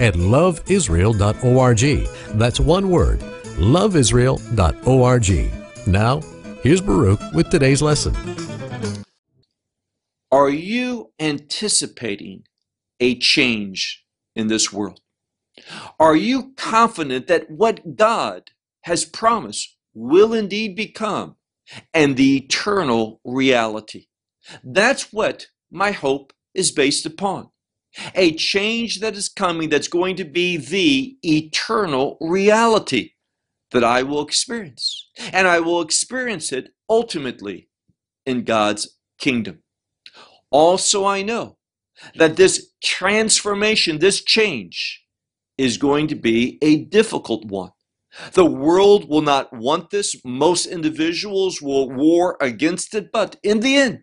at loveisrael.org. That's one word, loveisrael.org. Now, here's Baruch with today's lesson. Are you anticipating a change in this world? Are you confident that what God has promised will indeed become and the eternal reality? That's what my hope is based upon. A change that is coming that's going to be the eternal reality that I will experience. And I will experience it ultimately in God's kingdom. Also, I know that this transformation, this change, is going to be a difficult one. The world will not want this. Most individuals will war against it, but in the end,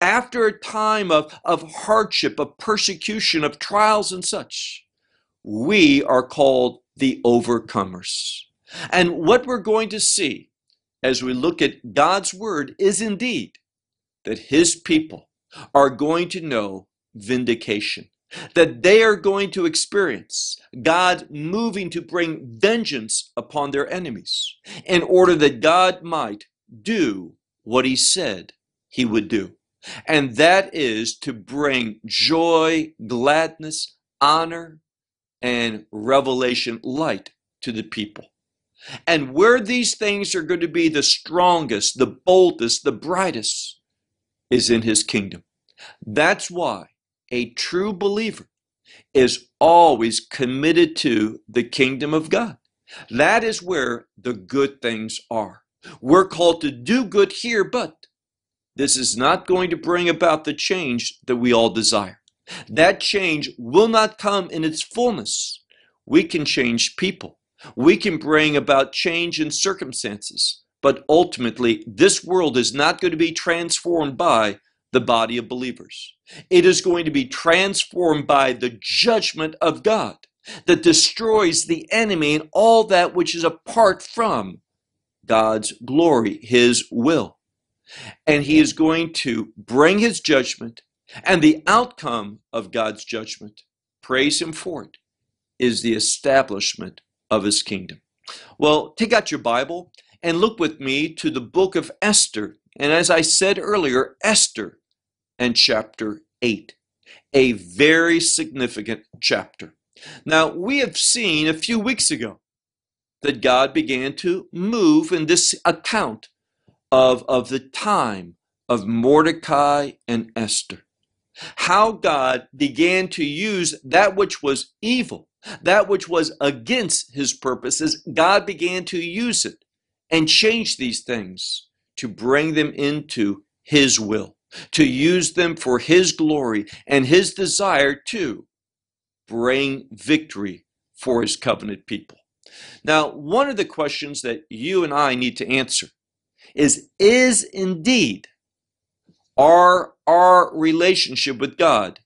after a time of, of hardship, of persecution, of trials and such, we are called the overcomers. And what we're going to see as we look at God's word is indeed that his people are going to know vindication, that they are going to experience God moving to bring vengeance upon their enemies in order that God might do what he said he would do. And that is to bring joy, gladness, honor, and revelation light to the people. And where these things are going to be the strongest, the boldest, the brightest is in his kingdom. That's why a true believer is always committed to the kingdom of God. That is where the good things are. We're called to do good here, but this is not going to bring about the change that we all desire. That change will not come in its fullness. We can change people. We can bring about change in circumstances. But ultimately, this world is not going to be transformed by the body of believers. It is going to be transformed by the judgment of God that destroys the enemy and all that which is apart from God's glory, His will. And He is going to bring His judgment, and the outcome of God's judgment, praise Him for it, is the establishment of His kingdom. Well, take out your Bible and look with me to the book of Esther. And as I said earlier, Esther and chapter 8, a very significant chapter. Now, we have seen a few weeks ago that God began to move in this account of, of the time of Mordecai and Esther. How God began to use that which was evil, that which was against his purposes, God began to use it and change these things to bring them into his will to use them for His glory and His desire to bring victory for His covenant people. Now, one of the questions that you and I need to answer is Is indeed our, our relationship with God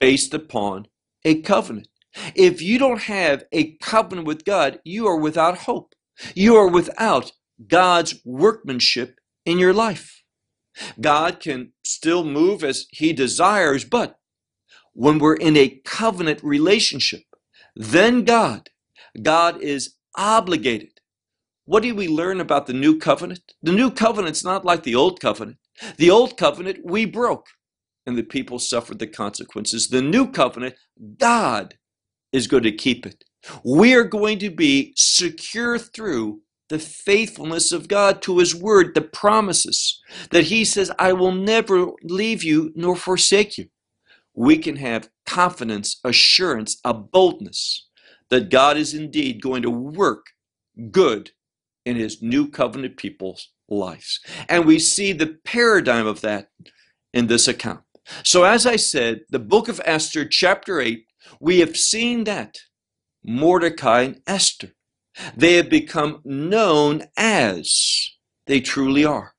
based upon a covenant? If you don't have a covenant with God, you are without hope. You are without God's workmanship in your life. God can still move as He desires, but when we're in a covenant relationship, then God, God is obligated. What do we learn about the new covenant? The new covenant's not like the old covenant. The old covenant we broke, and the people suffered the consequences. The new covenant, God is going to keep it. We are going to be secure through the faithfulness of God to His Word, the promises that He says, I will never leave you nor forsake you. We can have confidence, assurance, a boldness that God is indeed going to work good in His new covenant people's lives. And we see the paradigm of that in this account. So, as I said, the book of Esther, chapter 8, we have seen that Mordecai and Esther. They have become known as they truly are.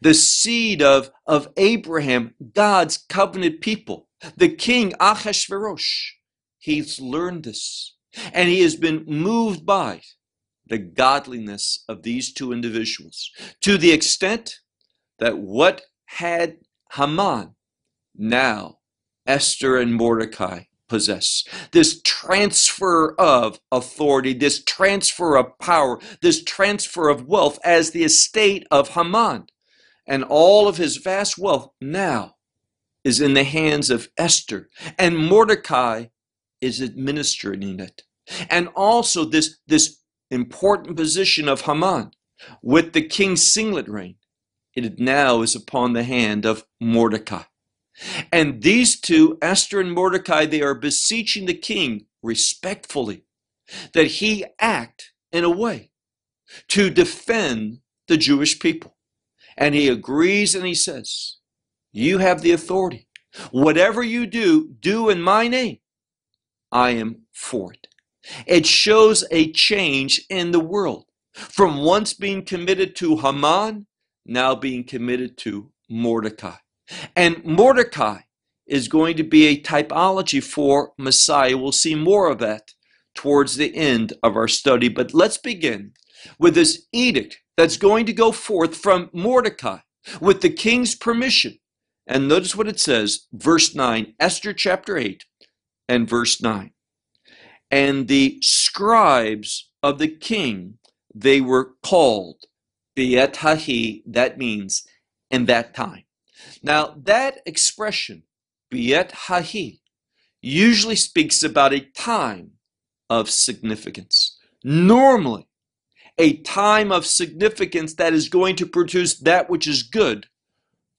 The seed of, of Abraham, God's covenant people, the king Ahasuerus, he's learned this and he has been moved by the godliness of these two individuals to the extent that what had Haman, now Esther and Mordecai possess. This transfer of authority, this transfer of power, this transfer of wealth as the estate of Haman. And all of his vast wealth now is in the hands of Esther, and Mordecai is administering it. And also this, this important position of Haman with the king's signet ring, it now is upon the hand of Mordecai. And these two, Esther and Mordecai, they are beseeching the king respectfully that he act in a way to defend the Jewish people. And he agrees and he says, You have the authority. Whatever you do, do in my name. I am for it. It shows a change in the world from once being committed to Haman, now being committed to Mordecai. And Mordecai is going to be a typology for Messiah. We'll see more of that towards the end of our study. But let's begin with this edict that's going to go forth from Mordecai with the king's permission. And notice what it says, verse 9, Esther chapter 8 and verse 9. And the scribes of the king, they were called Biet Hahi, that means in that time. Now, that expression, Biet Hahi, usually speaks about a time of significance. Normally, a time of significance that is going to produce that which is good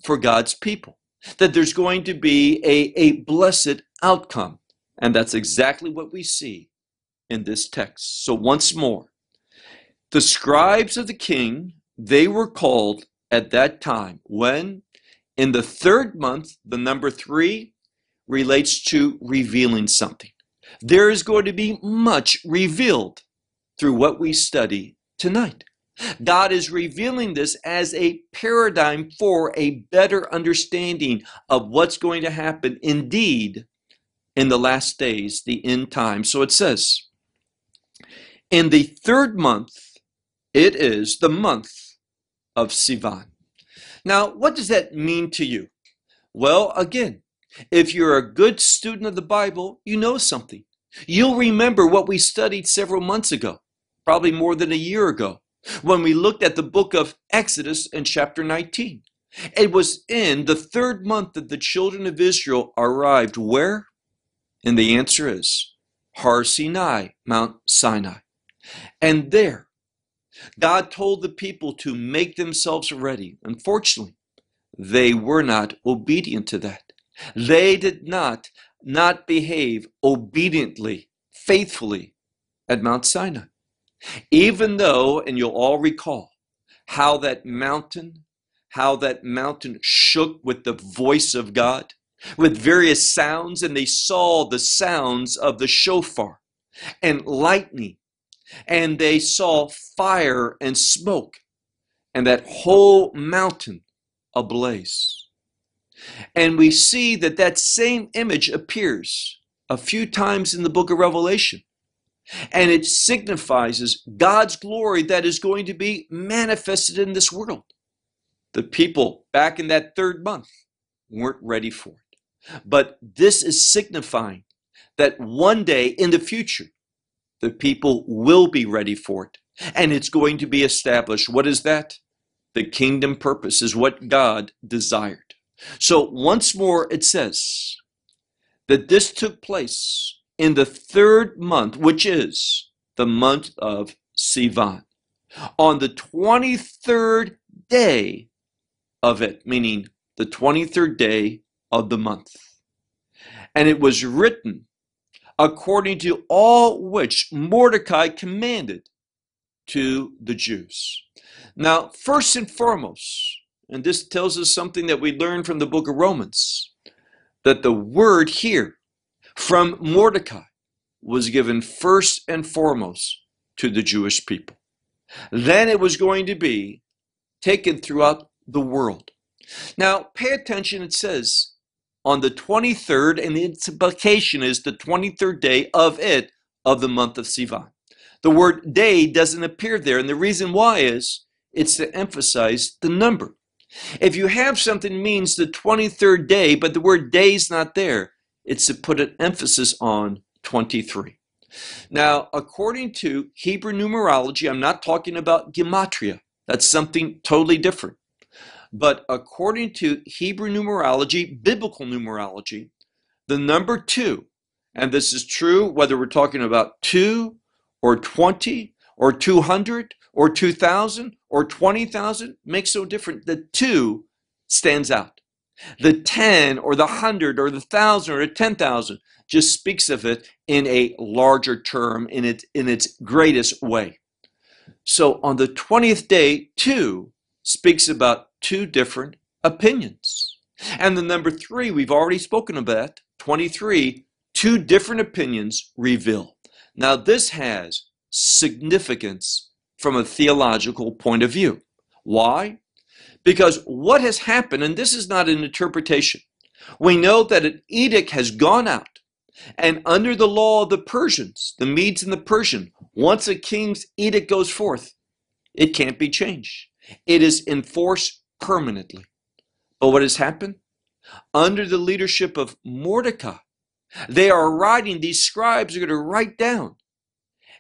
for God's people. That there's going to be a, a blessed outcome. And that's exactly what we see in this text. So, once more, the scribes of the king, they were called at that time when in the third month, the number three relates to revealing something. There is going to be much revealed through what we study tonight. God is revealing this as a paradigm for a better understanding of what's going to happen indeed in the last days, the end time. So it says, in the third month, it is the month of Sivan. Now, what does that mean to you? Well, again, if you're a good student of the Bible, you know something. You'll remember what we studied several months ago, probably more than a year ago, when we looked at the book of Exodus in chapter 19. It was in the third month that the children of Israel arrived where? And the answer is Har Sinai, Mount Sinai. And there, God told the people to make themselves ready. Unfortunately, they were not obedient to that. They did not not behave obediently, faithfully at Mount Sinai. Even though, and you'll all recall how that mountain, how that mountain shook with the voice of God, with various sounds, and they saw the sounds of the shofar and lightning and they saw fire and smoke and that whole mountain ablaze. And we see that that same image appears a few times in the book of Revelation. And it signifies God's glory that is going to be manifested in this world. The people back in that third month weren't ready for it. But this is signifying that one day in the future, the people will be ready for it. And it's going to be established. What is that? The kingdom purpose is what God desired. So once more, it says that this took place in the third month, which is the month of Sivan. On the 23rd day of it, meaning the 23rd day of the month. And it was written according to all which Mordecai commanded to the Jews. Now, first and foremost, and this tells us something that we learned from the book of Romans, that the word here from Mordecai was given first and foremost to the Jewish people. Then it was going to be taken throughout the world. Now, pay attention, it says on the 23rd, and its implication is the 23rd day of it, of the month of Sivan. The word day doesn't appear there, and the reason why is it's to emphasize the number. If you have something means the 23rd day, but the word day is not there, it's to put an emphasis on 23. Now, according to Hebrew numerology, I'm not talking about gematria. That's something totally different. But according to Hebrew numerology, biblical numerology, the number two, and this is true whether we're talking about two or 20 or 200 or 2,000 or 20,000, makes no difference. The two stands out. The 10 or the 100 or the 1,000 or the 10,000 just speaks of it in a larger term, in, it, in its greatest way. So on the 20th day, two speaks about two different opinions. And the number three, we've already spoken about, 23, two different opinions reveal. Now, this has significance from a theological point of view. Why? Because what has happened, and this is not an interpretation, we know that an edict has gone out, and under the law of the Persians, the Medes and the Persian, once a king's edict goes forth, it can't be changed. It is enforced permanently. But what has happened? Under the leadership of Mordecai, they are writing, these scribes are going to write down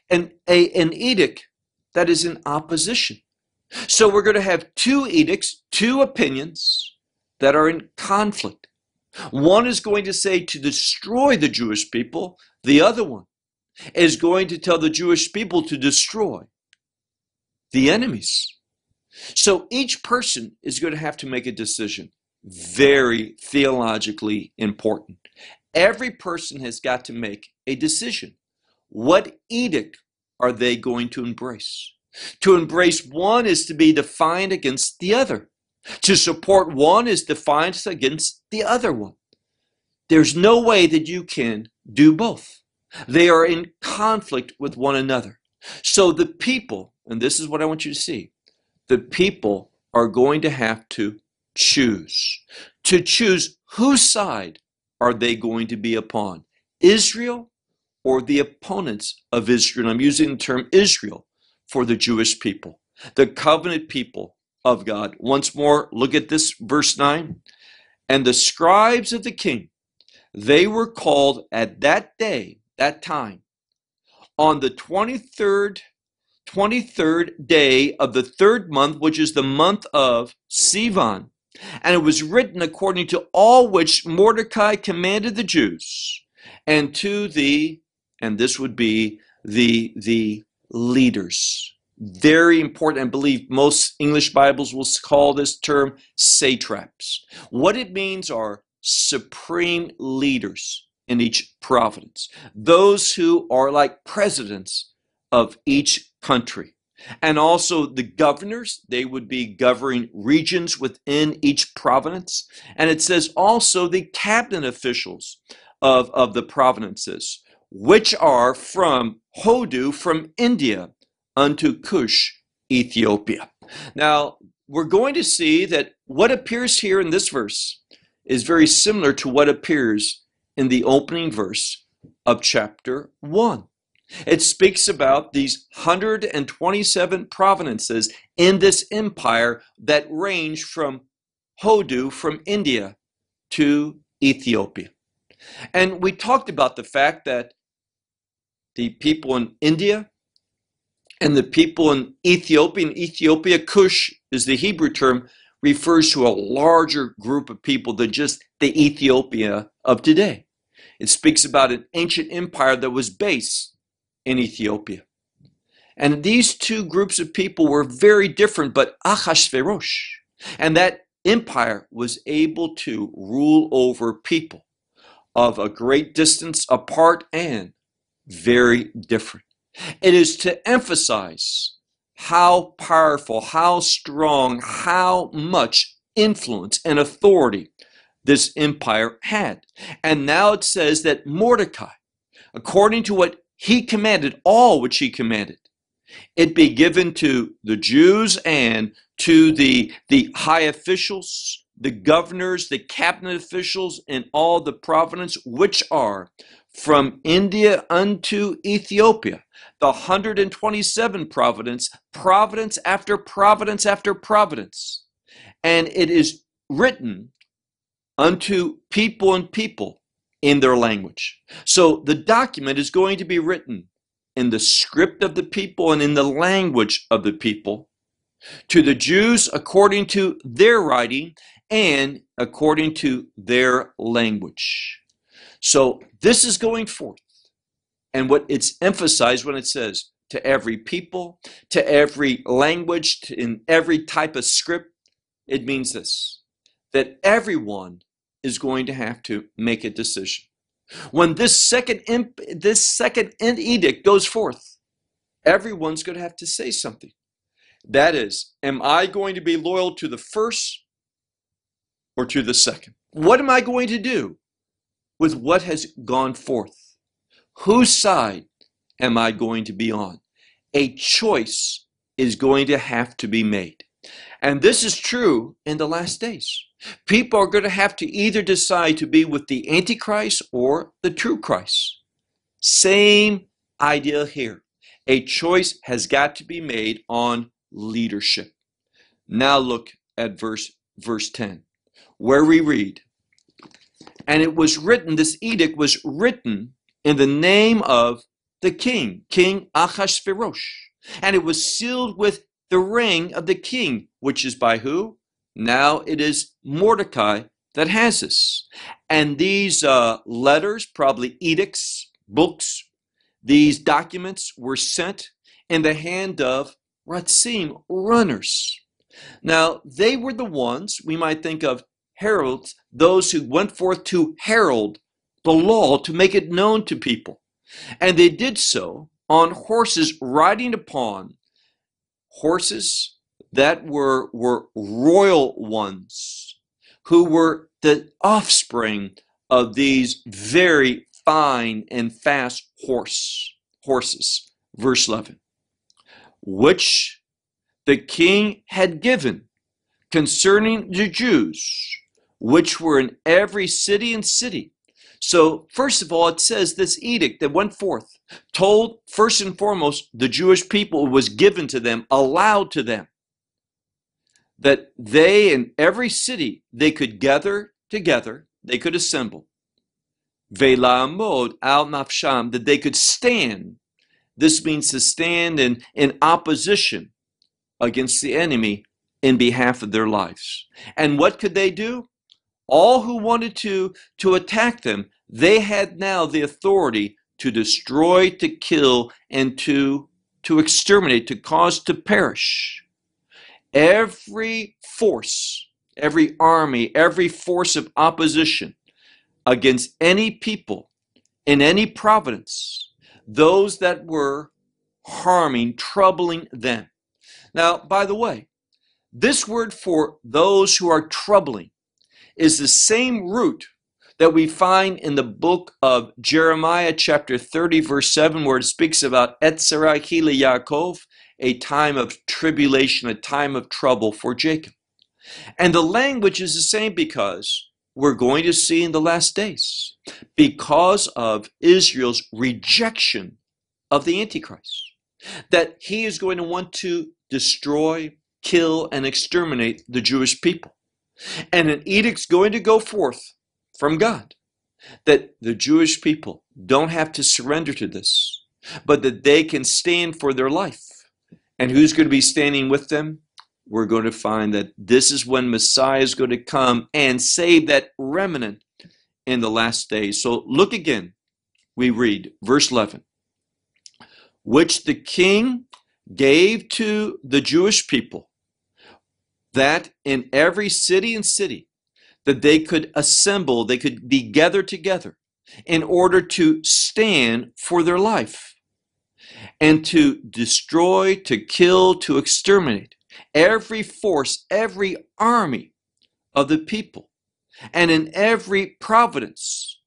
an, a, an edict that is in opposition. So we're going to have two edicts, two opinions that are in conflict. One is going to say to destroy the Jewish people, the other one is going to tell the Jewish people to destroy the enemies. So each person is going to have to make a decision. Very theologically important. Every person has got to make a decision. What edict are they going to embrace? To embrace one is to be defined against the other. To support one is defiance against the other one. There's no way that you can do both. They are in conflict with one another. So the people, and this is what I want you to see, the people are going to have to choose. To choose whose side are they going to be upon? Israel or the opponents of Israel? I'm using the term Israel for the Jewish people, the covenant people of God. Once more, look at this, verse 9. And the scribes of the king, they were called at that day, that time, on the 23rd 23rd day of the third month, which is the month of Sivan. And it was written according to all which Mordecai commanded the Jews, and to the, and this would be the, the leaders. Very important. I believe most English Bibles will call this term satraps. What it means are supreme leaders in each province, those who are like presidents of each country. And also the governors, they would be governing regions within each province. And it says also the cabinet officials of, of the provinces, which are from Hodu, from India, unto Cush, Ethiopia. Now, we're going to see that what appears here in this verse is very similar to what appears in the opening verse of chapter 1. It speaks about these 127 provinces in this empire that range from Hodu, from India, to Ethiopia. And we talked about the fact that the people in India and the people in Ethiopia, in Ethiopia, Cush is the Hebrew term, refers to a larger group of people than just the Ethiopia of today. It speaks about an ancient empire that was based in Ethiopia. And these two groups of people were very different, but Ahasuerus and that empire was able to rule over people of a great distance apart and very different. It is to emphasize how powerful, how strong, how much influence and authority this empire had. And now it says that Mordecai according to what he commanded, all which he commanded. It be given to the Jews and to the, the high officials, the governors, the cabinet officials and all the province which are from India unto Ethiopia, the 127 providence, providence after providence after providence. And it is written unto people and people in their language. So the document is going to be written in the script of the people and in the language of the people to the Jews according to their writing and according to their language. So this is going forth. And what it's emphasized when it says to every people, to every language, to, in every type of script, it means this that everyone is going to have to make a decision. When this second imp, this second edict goes forth, everyone's going to have to say something. That is, am I going to be loyal to the first or to the second? What am I going to do with what has gone forth? Whose side am I going to be on? A choice is going to have to be made. And this is true in the last days. People are going to have to either decide to be with the Antichrist or the true Christ. Same idea here. A choice has got to be made on leadership. Now look at verse verse 10, where we read, And it was written, this edict was written in the name of the king, King Achashverosh. And it was sealed with the ring of the king, which is by who? Now it is Mordecai that has this. And these uh, letters, probably edicts, books, these documents were sent in the hand of Ratzim, runners. Now, they were the ones we might think of heralds, those who went forth to herald the law, to make it known to people. And they did so on horses riding upon horses that were, were royal ones who were the offspring of these very fine and fast horse horses. Verse 11 which the king had given concerning the Jews, which were in every city and city. So, first of all, it says this edict that went forth told first and foremost the Jewish people was given to them, allowed to them, that they in every city they could gather together, they could assemble. Velamod al nafsham, that they could stand this means to stand in, in opposition against the enemy in behalf of their lives. And what could they do? All who wanted to, to attack them, they had now the authority to destroy, to kill, and to, to exterminate, to cause to perish. Every force, every army, every force of opposition against any people in any providence those that were harming, troubling them. Now, by the way, this word for those who are troubling is the same root that we find in the book of Jeremiah, chapter 30, verse 7, where it speaks about Etzerah Yaakov, a time of tribulation, a time of trouble for Jacob. And the language is the same because we're going to see in the last days because of Israel's rejection of the Antichrist. That he is going to want to destroy, kill, and exterminate the Jewish people. And an edict's going to go forth from God that the Jewish people don't have to surrender to this, but that they can stand for their life. And who's going to be standing with them? we're going to find that this is when Messiah is going to come and save that remnant in the last days. So look again. We read verse 11, which the king gave to the Jewish people that in every city and city that they could assemble, they could be gathered together in order to stand for their life and to destroy, to kill, to exterminate every force, every army of the people, and in every providence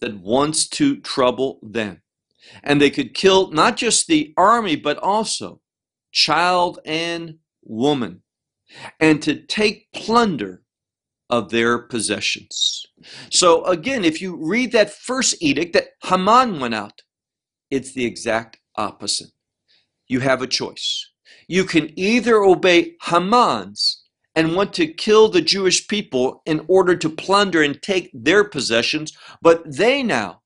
that wants to trouble them. And they could kill not just the army, but also child and woman, and to take plunder of their possessions. So again, if you read that first edict that Haman went out, it's the exact opposite. You have a choice. You can either obey Haman's and want to kill the Jewish people in order to plunder and take their possessions, but they now,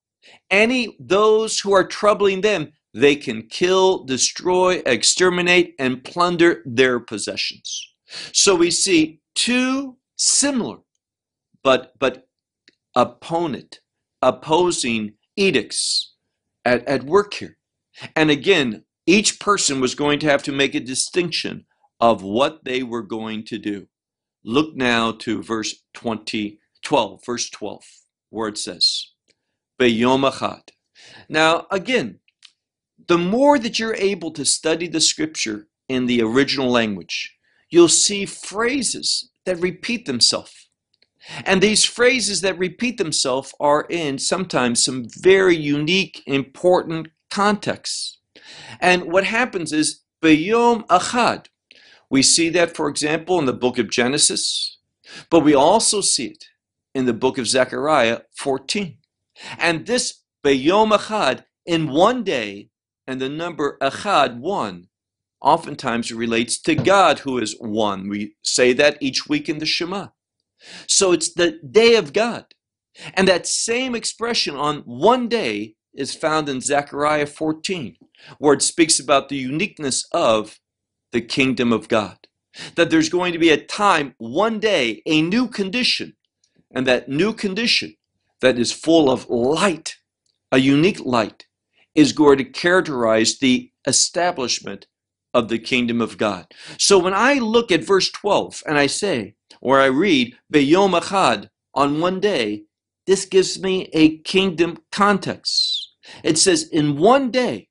any those who are troubling them, they can kill, destroy, exterminate, and plunder their possessions. So we see two similar but but opponent opposing edicts at, at work here. And again, each person was going to have to make a distinction of what they were going to do. Look now to verse 20, 12, verse 12, where it says, Beyom Achad. Now, again, the more that you're able to study the scripture in the original language, you'll see phrases that repeat themselves. And these phrases that repeat themselves are in sometimes some very unique, important contexts. And what happens is, Beyom Achad. We see that, for example, in the book of Genesis, but we also see it in the book of Zechariah 14. And this Beyom Achad, in one day, and the number Achad, one, oftentimes it relates to God who is one. We say that each week in the Shema. So it's the day of God. And that same expression on one day is found in Zechariah 14, where it speaks about the uniqueness of the kingdom of God. That there's going to be a time, one day, a new condition, and that new condition that is full of light, a unique light, is going to characterize the establishment of the kingdom of God. So when I look at verse 12 and I say, or I read, Beyom Achad, on one day, this gives me a kingdom context. It says, in one day,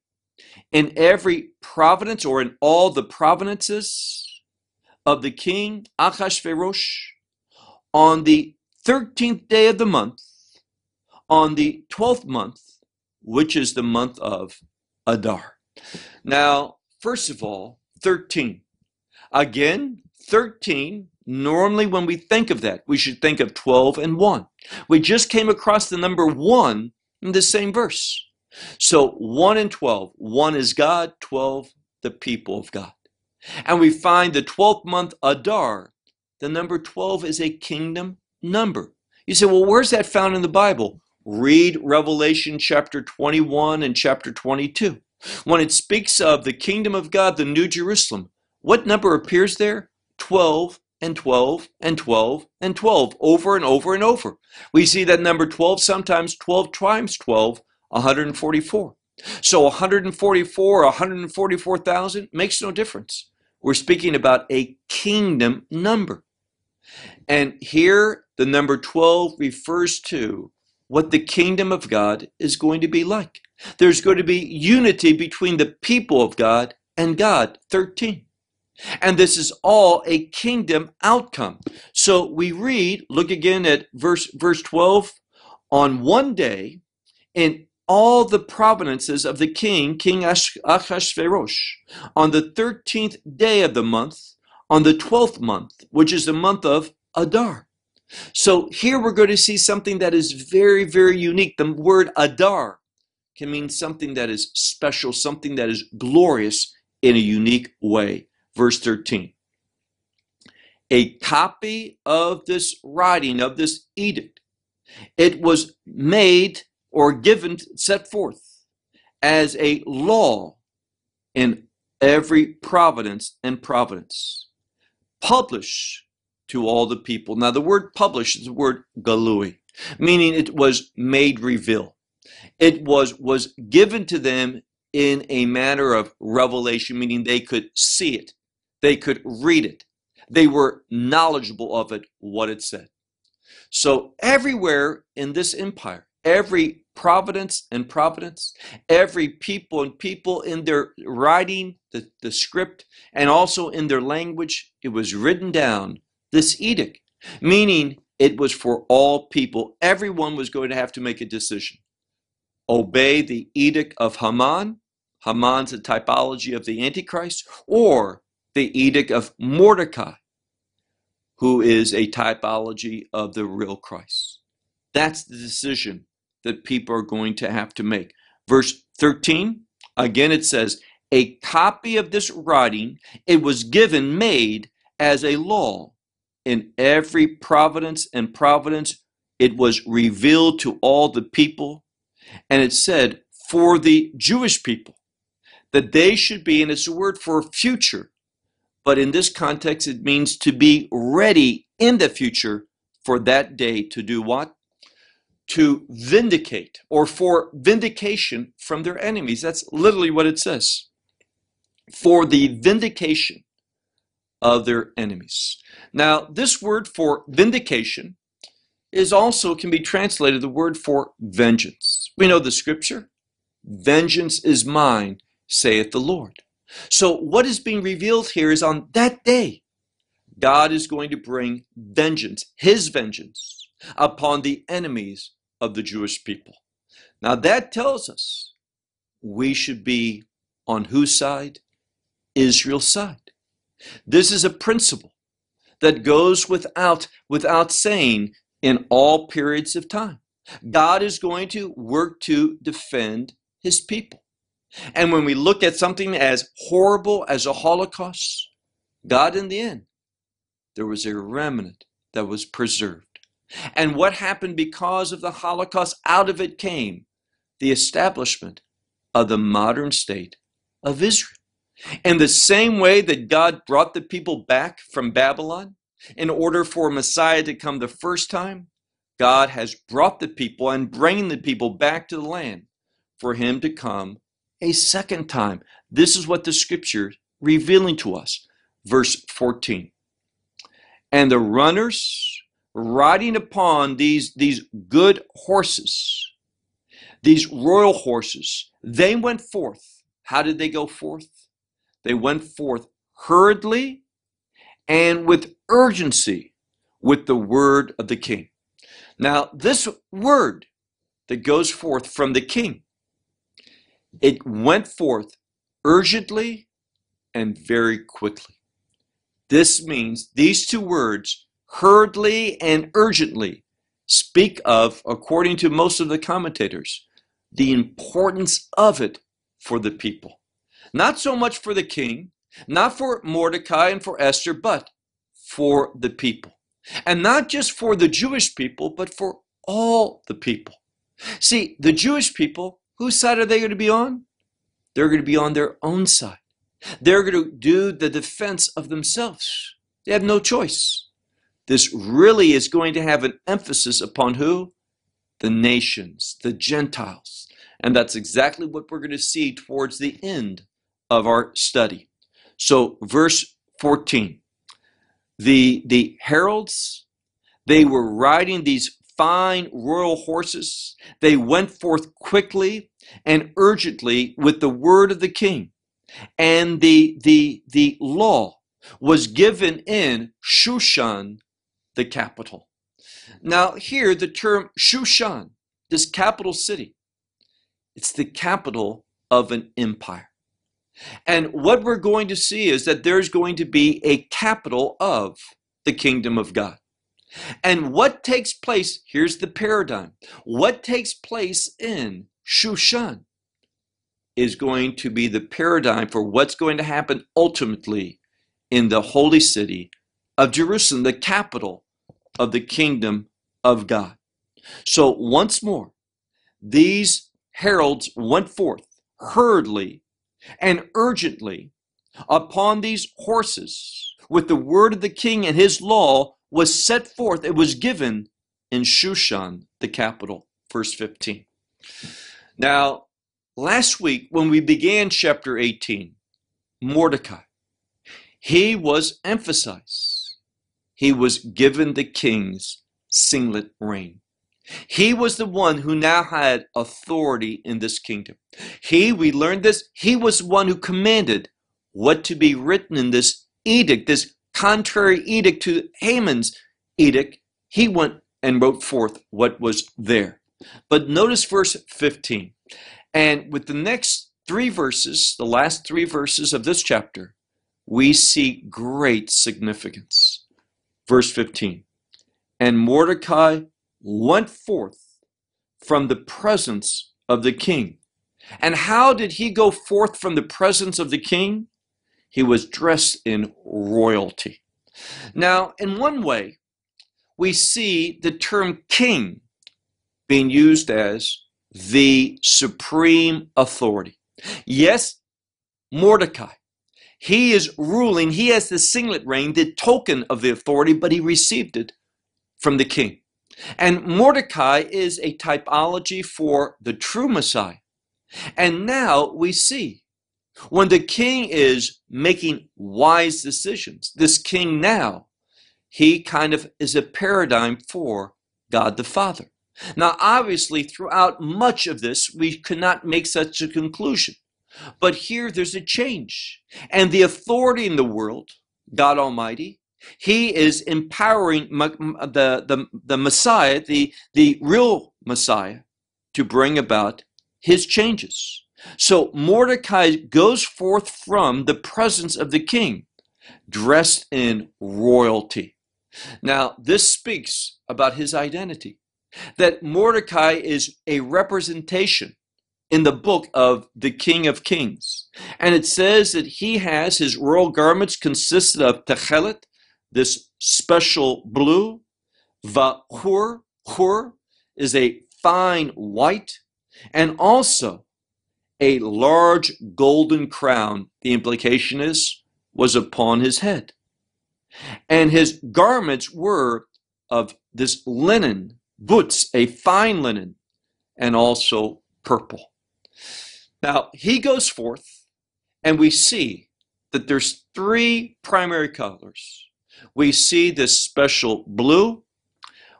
in every providence or in all the providences of the king Achashverosh, on the 13th day of the month, on the 12th month, which is the month of Adar. Now, first of all, 13. Again, 13 Normally, when we think of that, we should think of 12 and 1. We just came across the number 1 in the same verse. So 1 and 12. 1 is God, 12 the people of God. And we find the 12th month Adar, the number 12 is a kingdom number. You say, well, where's that found in the Bible? Read Revelation chapter 21 and chapter 22. When it speaks of the kingdom of God, the New Jerusalem, what number appears there? 12 and 12 and 12 and 12 over and over and over. We see that number 12 sometimes 12 times 12, 144. So 144, 144,000 makes no difference. We're speaking about a kingdom number. And here the number 12 refers to what the kingdom of God is going to be like. There's going to be unity between the people of God and God. 13. And this is all a kingdom outcome. So we read, look again at verse, verse 12. On one day, in all the provinces of the king, King Achashverosh, on the 13th day of the month, on the 12th month, which is the month of Adar. So here we're going to see something that is very, very unique. The word Adar can mean something that is special, something that is glorious in a unique way verse 13. A copy of this writing, of this edict, it was made or given, set forth as a law in every providence and providence. Publish to all the people. Now, the word publish is the word galui, meaning it was made reveal. It was, was given to them in a manner of revelation, meaning they could see it. They could read it. They were knowledgeable of it, what it said. So everywhere in this empire, every providence and providence, every people and people in their writing, the, the script, and also in their language, it was written down, this edict, meaning it was for all people. Everyone was going to have to make a decision. Obey the edict of Haman. Haman's a typology of the Antichrist, or the edict of Mordecai, who is a typology of the real Christ. That's the decision that people are going to have to make. Verse 13, again it says, A copy of this writing, it was given, made as a law in every providence and providence. It was revealed to all the people. And it said, for the Jewish people, that they should be, and it's a word for future, but in this context, it means to be ready in the future for that day to do what? To vindicate or for vindication from their enemies. That's literally what it says. For the vindication of their enemies. Now, this word for vindication is also can be translated the word for vengeance. We know the scripture, vengeance is mine, saith the Lord. So what is being revealed here is on that day, God is going to bring vengeance, his vengeance, upon the enemies of the Jewish people. Now that tells us we should be on whose side? Israel's side. This is a principle that goes without without saying in all periods of time. God is going to work to defend his people. And when we look at something as horrible as a Holocaust, God in the end, there was a remnant that was preserved. And what happened because of the Holocaust? Out of it came the establishment of the modern state of Israel. In the same way that God brought the people back from Babylon in order for Messiah to come the first time, God has brought the people and bringing the people back to the land for him to come a second time. This is what the scripture revealing to us. Verse 14. And the runners riding upon these, these good horses, these royal horses, they went forth. How did they go forth? They went forth hurriedly and with urgency with the word of the king. Now, this word that goes forth from the king it went forth urgently and very quickly. This means these two words, hurriedly and urgently, speak of, according to most of the commentators, the importance of it for the people. Not so much for the king, not for Mordecai and for Esther, but for the people. And not just for the Jewish people, but for all the people. See, the Jewish people Whose side are they going to be on? They're going to be on their own side. They're going to do the defense of themselves. They have no choice. This really is going to have an emphasis upon who? The nations, the Gentiles. And that's exactly what we're going to see towards the end of our study. So, verse 14 the, the heralds, they were riding these fine royal horses. They went forth quickly and urgently with the word of the king. And the, the, the law was given in Shushan, the capital. Now, here, the term Shushan, this capital city, it's the capital of an empire. And what we're going to see is that there's going to be a capital of the kingdom of God. And what takes place, here's the paradigm. What takes place in Shushan is going to be the paradigm for what's going to happen ultimately in the holy city of Jerusalem, the capital of the kingdom of God. So once more, these heralds went forth hurriedly and urgently upon these horses with the word of the king and his law was set forth, it was given in Shushan, the capital. Verse 15. Now, last week when we began chapter 18, Mordecai, he was emphasized. He was given the king's signet ring. He was the one who now had authority in this kingdom. He, we learned this, he was the one who commanded what to be written in this edict, this contrary edict to Haman's edict, he went and wrote forth what was there. But notice verse 15. And with the next three verses, the last three verses of this chapter, we see great significance. Verse 15. And Mordecai went forth from the presence of the king. And how did he go forth from the presence of the king? He was dressed in royalty. Now, in one way, we see the term king being used as the supreme authority. Yes, Mordecai, he is ruling, he has the signet ring, the token of the authority, but he received it from the king. And Mordecai is a typology for the true Messiah. And now we see when the king is making wise decisions, this king now, he kind of is a paradigm for God the Father. Now, obviously, throughout much of this, we could not make such a conclusion. But here there's a change. And the authority in the world, God Almighty, He is empowering the, the, the Messiah, the, the real Messiah, to bring about His changes. So Mordecai goes forth from the presence of the king, dressed in royalty. Now, this speaks about his identity, that Mordecai is a representation in the book of the King of Kings. And it says that he has his royal garments consisted of techelet, this special blue, vahur, hur is a fine white, and also a large golden crown, the implication is, was upon his head. And his garments were of this linen, boots, a fine linen, and also purple. Now, he goes forth, and we see that there's three primary colors. We see this special blue.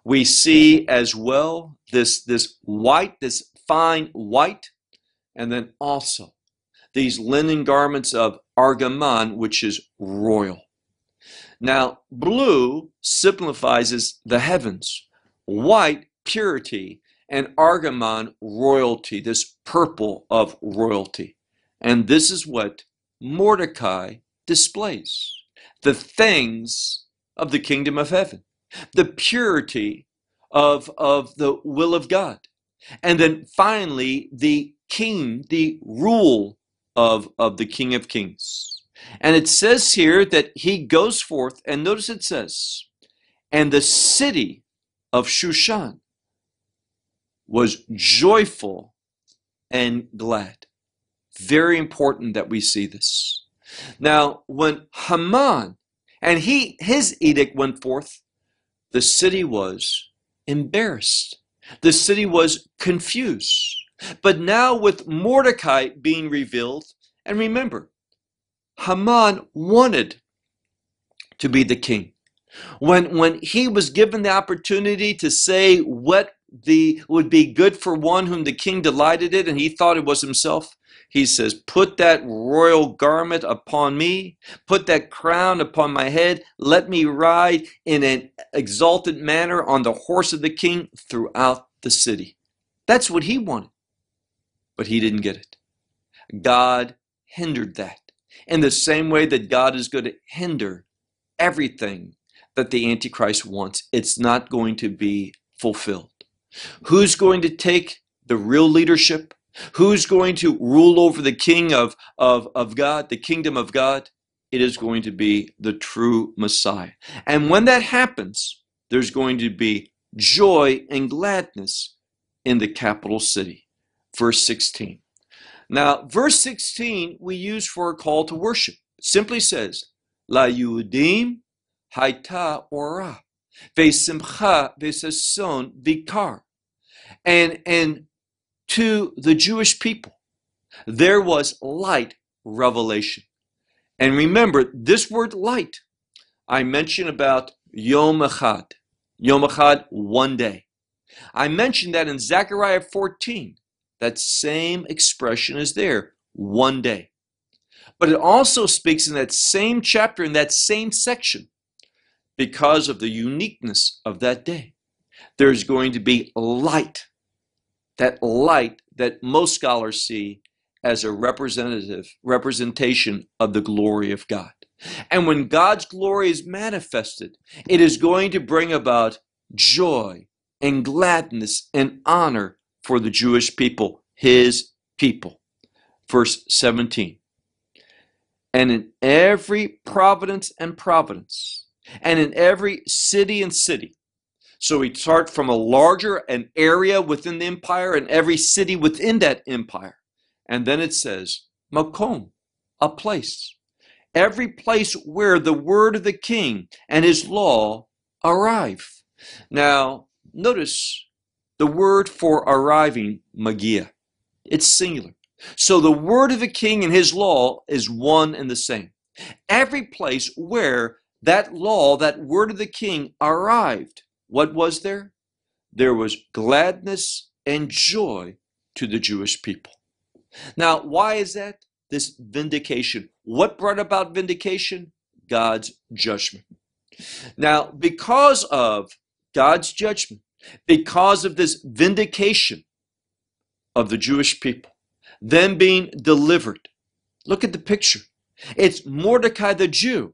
We see as well this, this white, this fine white and then also these linen garments of argaman, which is royal. Now, blue signifies the heavens, white, purity, and argaman, royalty, this purple of royalty. And this is what Mordecai displays the things of the kingdom of heaven, the purity of, of the will of God. And then finally, the king, the rule of, of the King of Kings. And it says here that he goes forth, and notice it says, and the city of Shushan was joyful and glad. Very important that we see this. Now, when Haman and he his edict went forth, the city was embarrassed. The city was confused. But now with Mordecai being revealed, and remember, Haman wanted to be the king. When, when he was given the opportunity to say what the would be good for one whom the king delighted in, and he thought it was himself, he says, Put that royal garment upon me, put that crown upon my head, let me ride in an exalted manner on the horse of the king throughout the city. That's what he wanted but he didn't get it. God hindered that in the same way that God is going to hinder everything that the Antichrist wants. It's not going to be fulfilled. Who's going to take the real leadership? Who's going to rule over the king of, of, of God, the kingdom of God? It is going to be the true Messiah. And when that happens, there's going to be joy and gladness in the capital city verse 16. Now, verse 16 we use for a call to worship. Simply says, La Yudim Haita Ora, Vesimcha Vesason Vikar. And, and to the Jewish people, there was light revelation. And remember, this word light, I mentioned about Yom Echad. Yom Echad, one day. I mentioned that in Zechariah 14 that same expression is there one day. But it also speaks in that same chapter, in that same section, because of the uniqueness of that day. There's going to be light that light that most scholars see as a representative representation of the glory of God. And when God's glory is manifested, it is going to bring about joy and gladness and honor for the Jewish people, his people. Verse 17. And in every providence and providence, and in every city and city. So we start from a larger an area within the empire and every city within that empire. And then it says, Makom, a place. Every place where the word of the king and his law arrive. Now, notice the word for arriving, magia. It's singular. So the word of the king and his law is one and the same. Every place where that law, that word of the king arrived, what was there? There was gladness and joy to the Jewish people. Now, why is that? This vindication. What brought about vindication? God's judgment. Now, because of God's judgment, because of this vindication of the Jewish people, them being delivered, look at the picture. It's Mordecai the Jew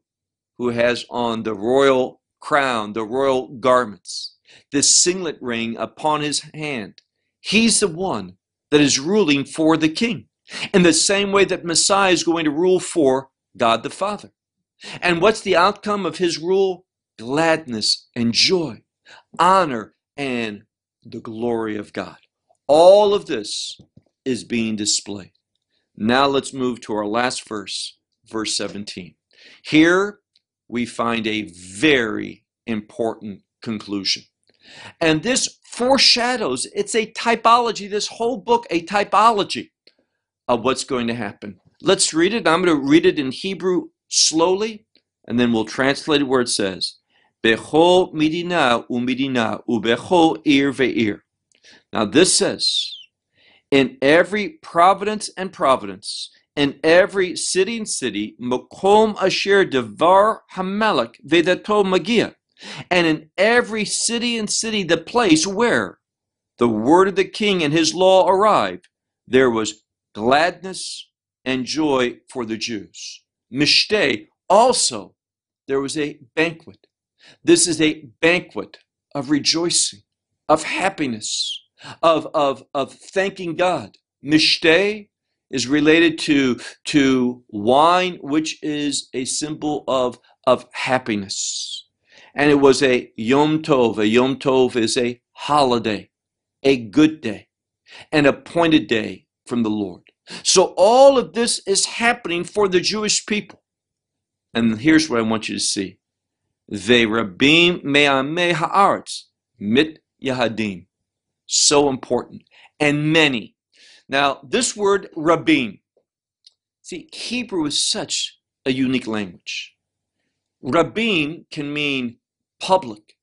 who has on the royal crown, the royal garments, this signet ring upon his hand. He's the one that is ruling for the king in the same way that Messiah is going to rule for God the Father. And what's the outcome of his rule? Gladness and joy, honor and the glory of God. All of this is being displayed. Now let's move to our last verse, verse 17. Here we find a very important conclusion. And this foreshadows, it's a typology, this whole book, a typology of what's going to happen. Let's read it. I'm going to read it in Hebrew slowly, and then we'll translate it where it says, Becho midina umidina ubecho ir ve'ir. Now this says, in every providence and providence, in every city and city, makom asher devar hamelech vedato magia, and in every city and city, the place where the word of the king and his law arrived, there was gladness and joy for the Jews. Mishteh, also, there was a banquet. This is a banquet of rejoicing, of happiness, of, of, of thanking God. Mishteh is related to, to wine, which is a symbol of, of happiness. And it was a Yom Tov. A Yom Tov is a holiday, a good day, an appointed day from the Lord. So all of this is happening for the Jewish people. And here's what I want you to see. Ve'rabim me'amei ha'aretz mit yahadim. So important. And many now, this word rabim, see, Hebrew is such a unique language. Rabim can mean public,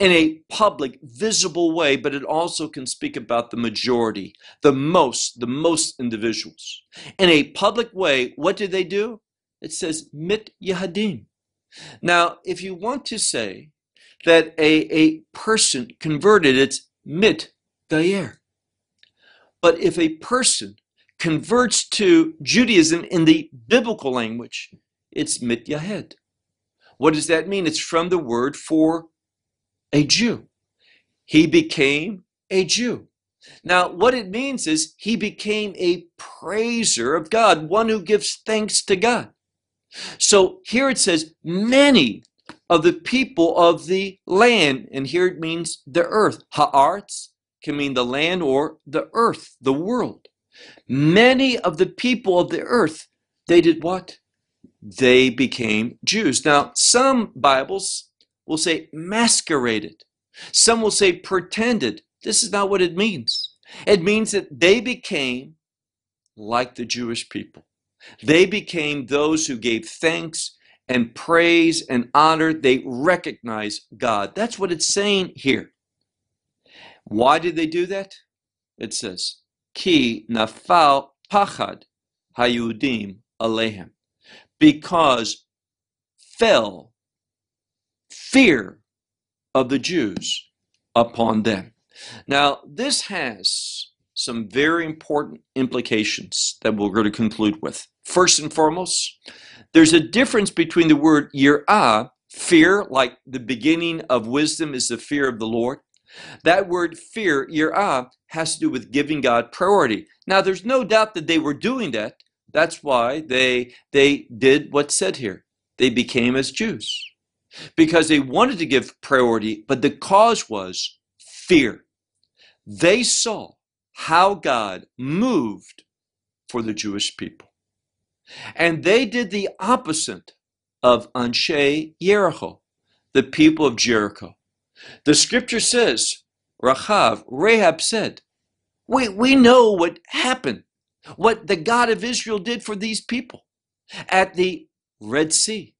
in a public, visible way, but it also can speak about the majority, the most, the most individuals. In a public way, what do they do? It says mit yahadim. Now, if you want to say that a, a person converted, it's mit gayer. But if a person converts to Judaism in the biblical language, it's mityahed. What does that mean? It's from the word for a Jew. He became a Jew. Now, what it means is he became a praiser of God, one who gives thanks to God. So here it says, many of the people of the land, and here it means the earth, ha'arts, can mean the land or the earth, the world. Many of the people of the earth, they did what? They became Jews. Now, some Bibles will say masqueraded. Some will say pretended. This is not what it means. It means that they became like the Jewish people. They became those who gave thanks and praise and honor. They recognize God. That's what it's saying here. Why did they do that? It says, Ki nafal pachad hayudim alehem. Because fell fear of the Jews upon them. Now, this has some very important implications that we're going to conclude with. First and foremost, there's a difference between the word yirah, fear, like the beginning of wisdom is the fear of the Lord. That word fear, yirah, has to do with giving God priority. Now, there's no doubt that they were doing that. That's why they they did what's said here. They became as Jews because they wanted to give priority, but the cause was fear. They saw how God moved for the Jewish people. And they did the opposite of Anshe Jericho, the people of Jericho. The scripture says, Rahav, Rahab said, we, we know what happened, what the God of Israel did for these people at the Red Sea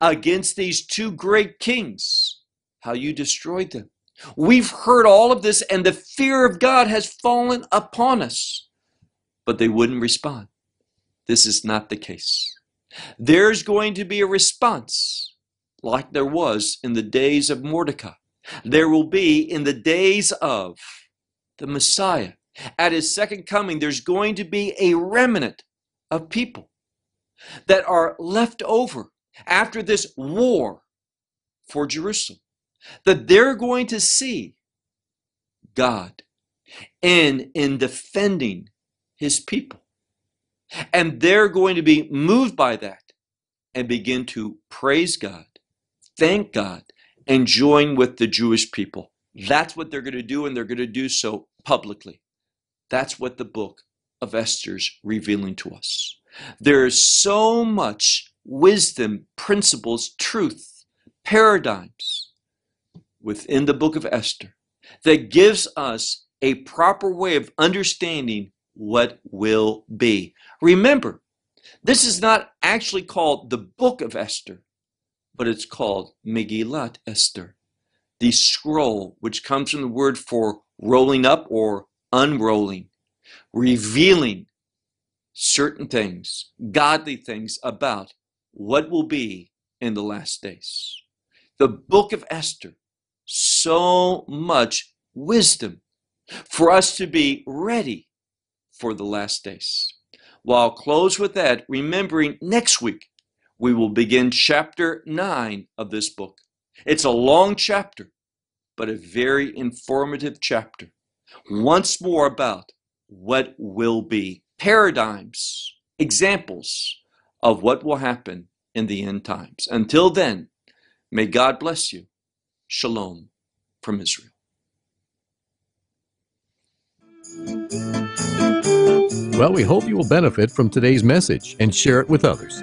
against these two great kings, how you destroyed them. We've heard all of this, and the fear of God has fallen upon us. But they wouldn't respond. This is not the case. There's going to be a response, like there was in the days of Mordecai. There will be in the days of the Messiah. At his second coming, there's going to be a remnant of people that are left over after this war for Jerusalem that they're going to see God in in defending his people. And they're going to be moved by that and begin to praise God, thank God, and join with the Jewish people. That's what they're going to do, and they're going to do so publicly. That's what the book of Esther's revealing to us. There is so much wisdom, principles, truth, paradigms within the book of Esther that gives us a proper way of understanding what will be. Remember, this is not actually called the book of Esther, but it's called Megillat Esther, the scroll, which comes from the word for rolling up or unrolling, revealing certain things, godly things about what will be in the last days. The book of Esther, so much wisdom for us to be ready for the last days. Well, I'll close with that, remembering next week we will begin chapter 9 of this book. It's a long chapter, but a very informative chapter. Once more about what will be paradigms, examples of what will happen in the end times. Until then, may God bless you. Shalom from Israel. Well, we hope you will benefit from today's message and share it with others.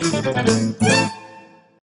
Thank you.